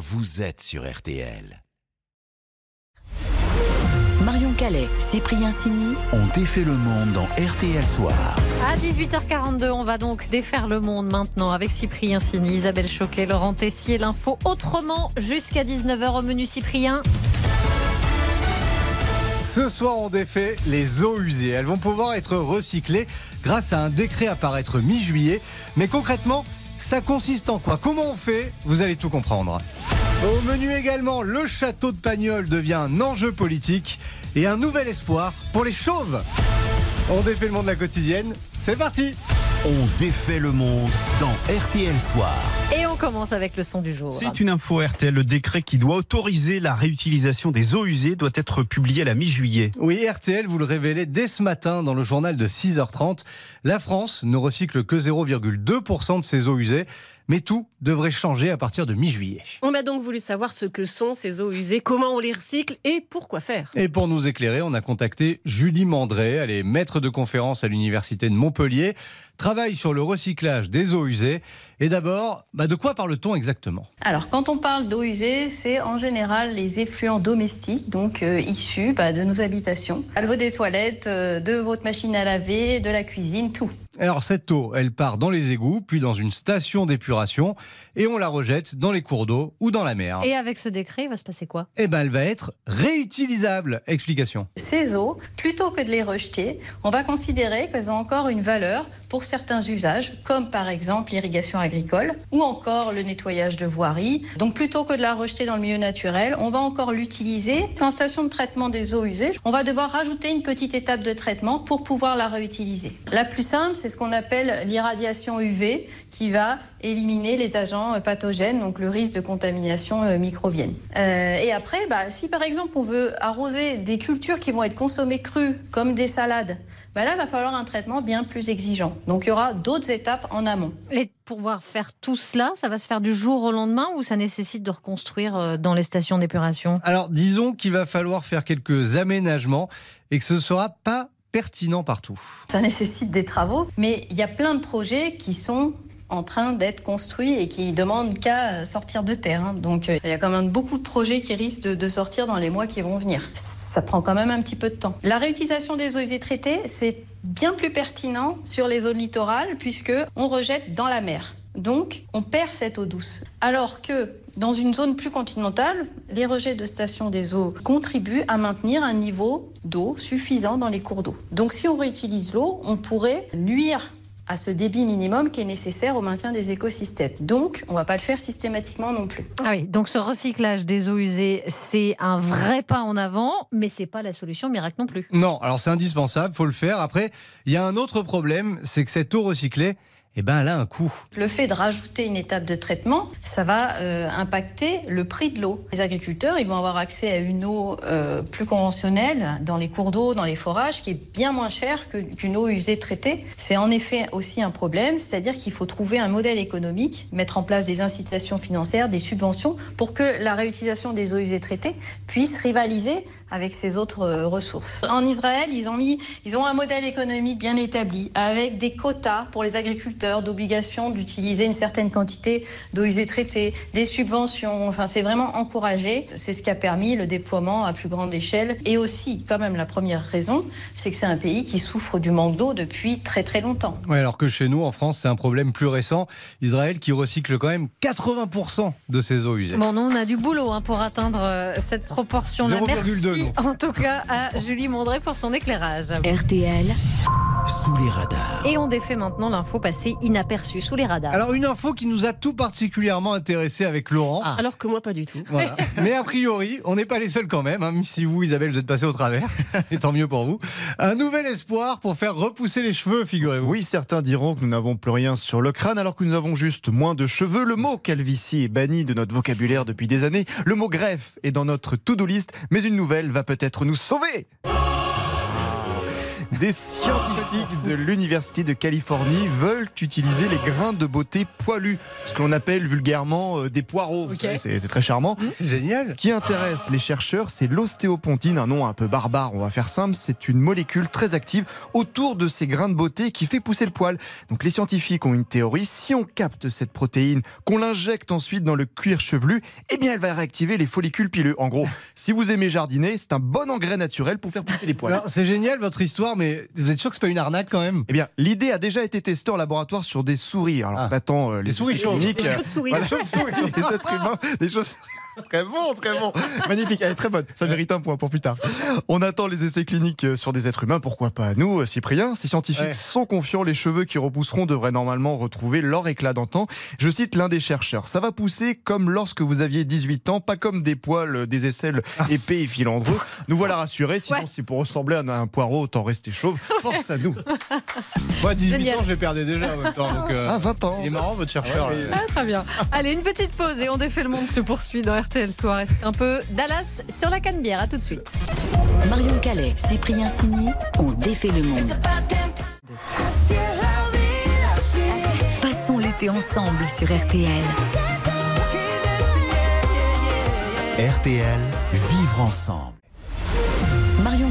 vous êtes sur RTL. Marion Calais, Cyprien Sini. On défait le monde dans RTL Soir. À 18h42, on va donc défaire le monde maintenant avec Cyprien Sini, Isabelle Choquet, Laurent Tessier, l'info autrement jusqu'à 19h au menu Cyprien. Ce soir, on défait les eaux usées. Elles vont pouvoir être recyclées grâce à un décret à paraître mi-juillet. Mais concrètement, ça consiste en quoi? Comment on fait? Vous allez tout comprendre. Au menu également, le château de Pagnol devient un enjeu politique et un nouvel espoir pour les chauves. On défait le monde de la quotidienne. C'est parti On défait le monde dans RTL Soir. Et on commence avec le son du jour. C'est une info RTL. Le décret qui doit autoriser la réutilisation des eaux usées doit être publié à la mi-juillet. Oui, RTL vous le révélez dès ce matin dans le journal de 6h30. La France ne recycle que 0,2% de ses eaux usées. Mais tout devrait changer à partir de mi-juillet. On a donc voulu savoir ce que sont ces eaux usées, comment on les recycle et pourquoi faire. Et pour nous éclairer, on a contacté Julie Mandré. Elle est maître de conférence à l'Université de Montpellier, travaille sur le recyclage des eaux usées. Et d'abord, bah de quoi parle-t-on exactement? Alors, quand on parle d'eau usée, c'est en général les effluents domestiques, donc euh, issus bah, de nos habitations, à l'eau des toilettes, euh, de votre machine à laver, de la cuisine, tout. Alors cette eau, elle part dans les égouts, puis dans une station d'épuration, et on la rejette dans les cours d'eau ou dans la mer. Et avec ce décret, il va se passer quoi? Eh ben, elle va être réutilisable. Explication. Ces eaux, plutôt que de les rejeter, on va considérer qu'elles ont encore une valeur pour certains usages, comme par exemple l'irrigation agricole ou encore le nettoyage de voiries. Donc plutôt que de la rejeter dans le milieu naturel, on va encore l'utiliser en station de traitement des eaux usées. On va devoir rajouter une petite étape de traitement pour pouvoir la réutiliser. La plus simple, c'est ce qu'on appelle l'irradiation UV qui va éliminer les agents euh, pathogènes, donc le risque de contamination euh, microbienne. Euh, et après, bah, si par exemple on veut arroser des cultures qui vont être consommées crues, comme des salades, bah là, il va falloir un traitement bien plus exigeant. Donc il y aura d'autres étapes en amont. Et pour pouvoir faire tout cela, ça va se faire du jour au lendemain ou ça nécessite de reconstruire dans les stations d'épuration? Alors disons qu'il va falloir faire quelques aménagements et que ce ne sera pas pertinent partout. Ça nécessite des travaux, mais il y a plein de projets qui sont en train d'être construits et qui demandent qu'à sortir de terre. hein. Donc euh, il y a quand même beaucoup de projets qui risquent de, sortir dans les mois qui vont venir. Ça prend quand même un petit peu de temps. La réutilisation des eaux usées traitées, c'est bien plus pertinent sur les zones littorales puisque on rejette dans la mer. Donc, on perd cette eau douce. Alors que dans une zone plus continentale, les rejets de stations des eaux contribuent à maintenir un niveau d'eau suffisant dans les cours d'eau. Donc, si on réutilise l'eau, on pourrait nuire à ce débit minimum qui est nécessaire au maintien des écosystèmes. Donc, on ne va pas le faire systématiquement non plus. Ah oui, donc ce recyclage des eaux usées, c'est un vrai pas en avant, mais c'est pas la solution miracle non plus. Non, alors c'est indispensable, faut le faire. Après, il y a un autre problème, c'est que cette eau recyclée, eh ben, elle a un coût. Le fait de rajouter une étape de traitement, ça va euh, impacter le prix de l'eau. Les agriculteurs, ils vont avoir accès à une eau euh, plus conventionnelle dans les cours d'eau, dans les forages, qui est bien moins chère que- qu'une eau usée traitée. C'est en effet aussi un problème, c'est-à-dire qu'il faut trouver un modèle économique, mettre en place des incitations financières, des subventions, pour que la réutilisation des eaux usées traitées puisse rivaliser avec ces autres euh, ressources. En Israël, ils ont mis, ils ont un modèle économique bien établi, avec des quotas pour les agriculteurs d'obligation d'utiliser une certaine quantité d'eau usée traitée, des subventions. Enfin, c'est vraiment encouragé. C'est ce qui a permis le déploiement à plus grande échelle. Et aussi, quand même, la première raison, c'est que c'est un pays qui souffre du manque d'eau depuis très très longtemps. Ouais, alors que chez nous, en France, c'est un problème plus récent. Israël qui recycle quand même 80% de ses eaux usées. Bon, nous, on a du boulot hein, pour atteindre euh, cette proportion-là. 0,2, Merci non. en tout cas à Julie Mondré pour son éclairage. RTL, Sous les radars. Et on défait maintenant l'info passée inaperçue sous les radars. Alors une info qui nous a tout particulièrement intéressé avec Laurent. Alors que moi, pas du tout. Voilà. Mais a priori, on n'est pas les seuls quand même, hein, même si vous, Isabelle, vous êtes passé au travers, et tant mieux pour vous. Un nouvel espoir pour faire repousser les cheveux, figurez-vous. Oui, certains diront que nous n'avons plus rien sur le crâne alors que nous avons juste moins de cheveux. Le mot calvitie est banni de notre vocabulaire depuis des années. Le mot greffe est dans notre to-do list, mais une nouvelle va peut-être nous sauver. Des scientifiques de l'Université de Californie veulent utiliser les grains de beauté poilus, ce qu'on appelle vulgairement euh, des poireaux. C'est très charmant. C'est génial. Ce qui intéresse les chercheurs, c'est l'ostéopontine, un nom un peu barbare, on va faire simple, c'est une molécule très active autour de ces grains de beauté qui fait pousser le poil. Donc les scientifiques ont une théorie, si on capte cette protéine, qu'on l'injecte ensuite dans le cuir chevelu, eh bien elle va réactiver les follicules pileux. En gros, si vous aimez jardiner, c'est un bon engrais naturel pour faire pousser les poils. C'est génial votre histoire, mais vous êtes sûr que c'est pas une arnaque quand même? Eh bien, l'idée a déjà été testée en laboratoire sur des souris. Alors, Ah. on attend euh, les Des souris chauves. Des souris. Voilà, sur les êtres humains, des choses. Très bon, très bon. Magnifique, elle est très bonne. Ça mérite un point pour plus tard. On attend les essais cliniques euh, sur des êtres humains. Pourquoi pas nous, euh, Cyprien? Ces scientifiques Ouais. sont confiants. Les cheveux qui repousseront devraient normalement retrouver leur éclat d'antan. Je cite l'un des chercheurs. Ça va pousser comme lorsque vous aviez 18 ans, pas comme des poils, euh, des aisselles épais et filandreux. Nous voilà rassurés. Sinon, Ouais. c'est pour ressembler à un poireau, autant rester chauve. Force à nous. Moi, 18 Génial. ans, je les perdais déjà en même temps. Donc, euh, Ah, 20 ans. il est marrant votre chercheur. Ouais, mais- là. Ah, très bien. Allez, une petite pause et on défait le monde se poursuit dans RTL Soir. Est-ce un peu Dallas sur la canne bière À tout de suite. Marion Calais, Cyprien Sini ont défait le monde. Passons l'été ensemble sur RTL. RTL, vivre ensemble.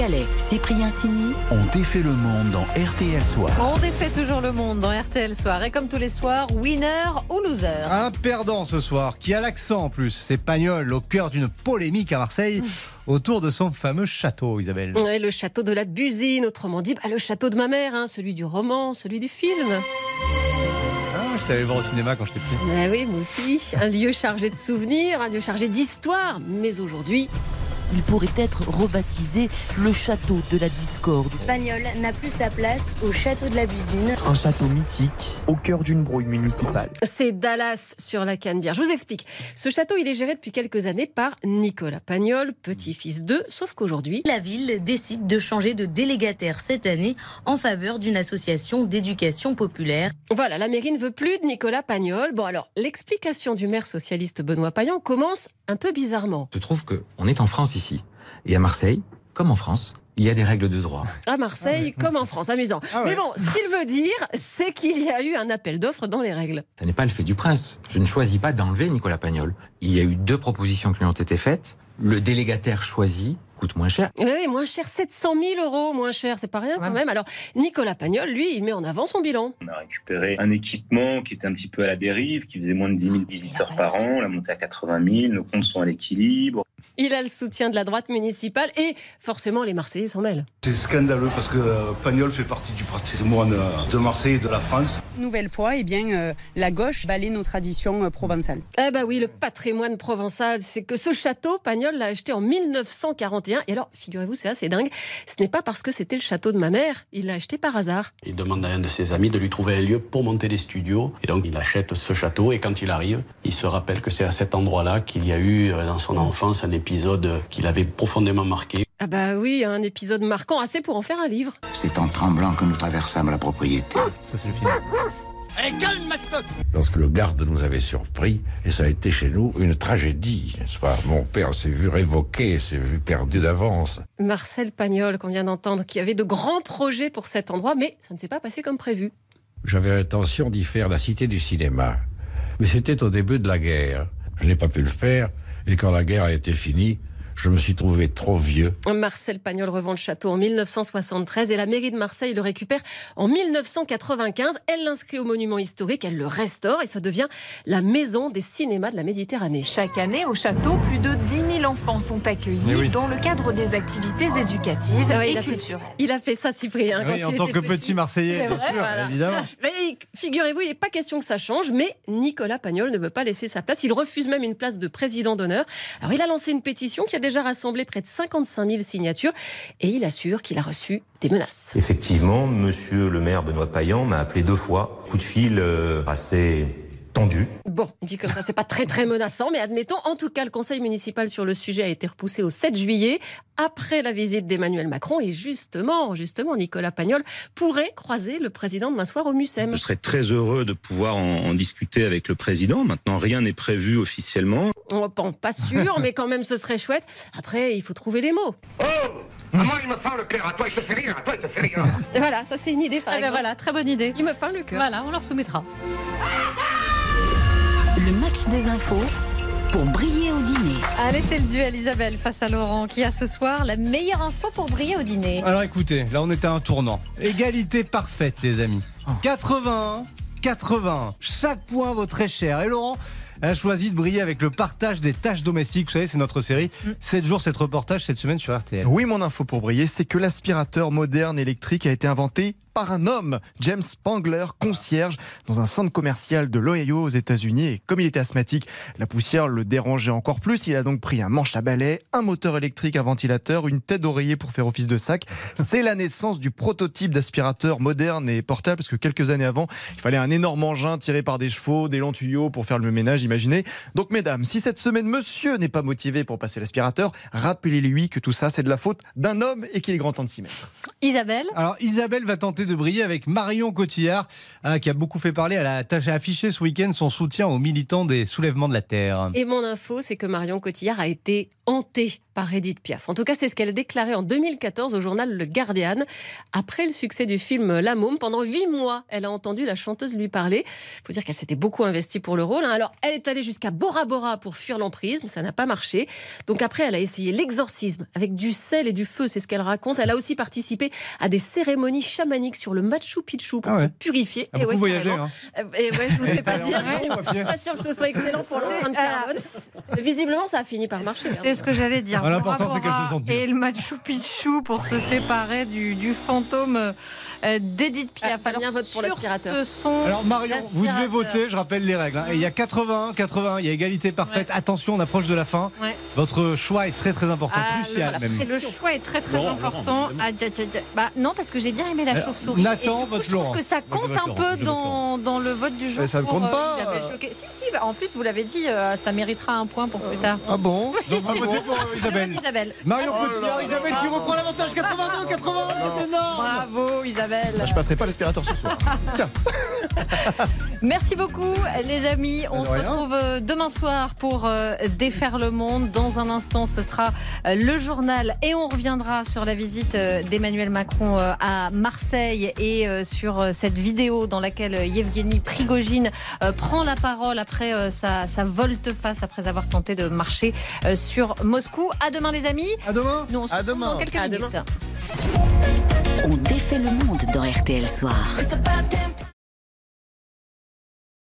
Calais, Cyprien Sini On défait le monde dans RTL Soir. On défait toujours le monde dans RTL Soir. Et comme tous les soirs, winner ou loser Un perdant ce soir, qui a l'accent en plus, c'est Pagnol, au cœur d'une polémique à Marseille, autour de son fameux château, Isabelle. Ouais, le château de la Busine, autrement dit, bah, le château de ma mère, hein, celui du roman, celui du film. Ah, je t'avais voir au cinéma quand j'étais petit. Bah oui, moi aussi. Un lieu chargé de souvenirs, un lieu chargé d'histoire. Mais aujourd'hui, Il pourrait être rebaptisé le château de la discorde. Pagnol n'a plus sa place au château de la Busine. Un château mythique au cœur d'une brouille municipale. c'est Dallas sur la Canebière. Je vous explique. Ce château, il est géré depuis quelques années par Nicolas Pagnol, petit-fils d'eux, sauf qu'aujourd'hui, La ville décide de changer de délégataire cette année en faveur d'une association d'éducation populaire. Voilà, la mairie ne veut plus de Nicolas Pagnol. Bon, alors, l'explication du maire socialiste Benoît Payan commence un peu bizarrement. Je trouve qu'on est en France ici. Et à Marseille, comme en France, il y a des règles de droit. À Marseille, comme en France, amusant. Ah ouais. Mais bon, ce qu'il veut dire, c'est qu'il y a eu un appel d'offres dans les règles. Ce n'est pas le fait du prince. Je ne choisis pas d'enlever Nicolas Pagnol. Il y a eu deux propositions qui lui ont été faites. Le délégataire choisi coûte moins cher. Oui, oui, moins cher, 700 000 euros, moins cher, c'est pas rien quand même. Alors, Nicolas Pagnol, lui, il met en avant son bilan. On a récupéré un équipement qui était un petit peu à la dérive, qui faisait moins de 10 000 visiteurs par an. On l'a monté à 80 000. Nos comptes sont à l'équilibre. Il a le soutien de la droite municipale et forcément les Marseillais s'en mêlent. C'est scandaleux parce que euh, Pagnol fait partie du patrimoine euh, de Marseille et de la France. Nouvelle fois, eh bien, euh, la gauche balaie nos traditions euh, provençales. Eh ben oui, le patrimoine provençal, c'est que ce château, Pagnol l'a acheté en 1941. Et alors, figurez-vous, c'est assez dingue, ce n'est pas parce que c'était le château de ma mère, il l'a acheté par hasard. Il demande à un de ses amis de lui trouver un lieu pour monter des studios. Et donc, il achète ce château. Et quand il arrive, il se rappelle que c'est à cet endroit-là qu'il y a eu, dans son enfance, un épisode qui l'avait profondément marqué. Ah bah oui, un épisode marquant assez pour en faire un livre. C'est en tremblant que nous traversâmes la propriété. Ça, c'est le film. Allez, calme, mascotte Lorsque le garde nous avait surpris, et ça a été chez nous une tragédie, n'est-ce pas? Mon père s'est vu révoqué, s'est vu perdu d'avance. Marcel Pagnol, qu'on vient d'entendre, qui avait de grands projets pour cet endroit, mais ça ne s'est pas passé comme prévu. J'avais l'intention d'y faire la cité du cinéma. Mais c'était au début de la guerre. Je n'ai pas pu le faire, et quand la guerre a été finie, je me suis trouvé trop vieux. Marcel Pagnol revend le château en 1973 et la mairie de Marseille le récupère en 1995. Elle l'inscrit au monument historique, elle le restaure et ça devient la maison des cinémas de la Méditerranée. Chaque année, au château, plus de 10 000 enfants sont accueillis oui. dans le cadre des activités éducatives Ah ouais, et il, a fait, il a fait ça, Cyprien. Oui, quand en il tant était que petit Marseillais, bien sûr, voilà. évidemment. Mais figurez-vous, il n'est pas question que ça change, mais Nicolas Pagnol ne veut pas laisser sa place. Il refuse même une place de président d'honneur. Alors, il a lancé une pétition qui a déjà rassemblé près de 55 000 signatures et il assure qu'il a reçu des menaces. Effectivement, monsieur le maire Benoît Payan m'a appelé deux fois. Coup de fil euh, assez Bon, dit comme ça, c'est pas très très menaçant, mais admettons, en tout cas, le conseil municipal sur le sujet a été repoussé au 7 juillet, après la visite d'Emmanuel Macron, et justement, justement, Nicolas Pagnol pourrait croiser le président demain soir au MUSEM. Je serais très heureux de pouvoir en, en discuter avec le président. Maintenant, rien n'est prévu officiellement. Oh, bon, pas sûr, mais quand même, ce serait chouette. Après, il faut trouver les mots. À moi, il me fend le cœur. À toi, il te fait rire. À toi, il te fait rire. Et voilà, ça c'est une idée par Ah ben voilà, très bonne idée. Il me fend le cœur. Voilà, on leur soumettra. Le match des infos pour briller au dîner. Allez, c'est le duel Isabelle face à Laurent qui a ce soir la meilleure info pour briller au dîner. Alors écoutez, là on est à un tournant. Égalité parfaite les amis. 81, 80. Chaque point vaut très cher. Et Laurent a choisi de briller avec le partage des tâches domestiques. Vous savez, c'est notre série. 7 jours, 7 reportages cette semaine sur RTL. Oui, mon info pour briller, c'est que l'aspirateur moderne électrique a été inventé par un homme, James Spangler, concierge, dans un centre commercial de l'Ohio aux États-Unis. Et comme il était asthmatique, la poussière le dérangeait encore plus. Il a donc pris un manche à balai, un moteur électrique, un ventilateur, une tête d'oreiller pour faire office de sac. C'est la naissance du prototype d'aspirateur moderne et portable, parce que quelques années avant, il fallait un énorme engin tiré par des chevaux, des longs tuyaux pour faire le ménage, imaginez. Donc, mesdames, si cette semaine, monsieur n'est pas motivé pour passer l'aspirateur, rappelez-lui que tout ça, c'est de la faute d'un homme et qu'il est grand temps de s'y mettre. Isabelle? Alors Isabelle va tenter de briller avec Marion Cotillard, hein, qui a beaucoup fait parler. Elle a affiché ce week-end son soutien aux militants des soulèvements de la Terre. Et mon info, c'est que Marion Cotillard a été hantée par Edith Piaf. En tout cas, c'est ce qu'elle a déclaré en 2014 au journal Le Guardian. Après le succès du film La Môme, pendant huit mois, elle a entendu la chanteuse lui parler. Il faut dire qu'elle s'était beaucoup investie pour le rôle. hein. Alors, elle est allée jusqu'à Bora Bora pour fuir l'emprise, mais ça n'a pas marché. Donc après, elle a essayé l'exorcisme avec du sel et du feu, c'est ce qu'elle raconte. Elle a aussi participé à des cérémonies chamaniques sur le Machu Picchu pour Ah ouais. se purifier. A Et ouais, hein. Euh, Et ouais, je vous le fais pas dire. action, à pied. Pas sûr que ce soit excellent pour l'empreinte carbone. Mais visiblement, ça a fini par marcher. hein. Ce que j'allais dire. Ah, l'important, c'est qu'elle se sente mieux. Et le Machu Picchu pour se séparer du, du fantôme euh, d'Edith Piaf. Ah, bien vote pour l'aspirateur. Alors Marion, vous devez voter, je rappelle les règles. hein. Et il y a 81, 80, il y a égalité parfaite. Attention, on approche de la fin. Ouais. Votre choix est très très important, Ah, crucial le, même. le choix est très très Laurent, important. Laurent, Ah, bah, non, parce que j'ai bien aimé la chauve-souris. Nathan, vote je trouve que ça compte un peu dans, dans le vote du jour. Mais ça ne compte euh, pas. Si, si, en plus, vous l'avez dit, euh, ça méritera un point pour plus tard. Ah bon? Donc vous pour euh, Isabelle. Isabelle. Marion Ah, Cotillard, Isabelle qui reprend l'avantage 82, 80, c'est énorme. Bravo Isabelle. Bah, je passerai pas l'aspirateur ce soir. Tiens. Merci beaucoup les amis. On se retrouve euh, demain soir pour euh, défaire le monde. Dans un instant, ce sera le journal et on reviendra sur la visite d'Emmanuel Macron à Marseille et sur cette vidéo dans laquelle Yevgeny Prigogine prend la parole après sa, sa volte-face après avoir tenté de marcher euh, sur Moscou. À demain les amis. À demain. Nous on se À retrouve demain. dans quelques À minutes. demain. On défait le monde dans RTL Soir. It's about damn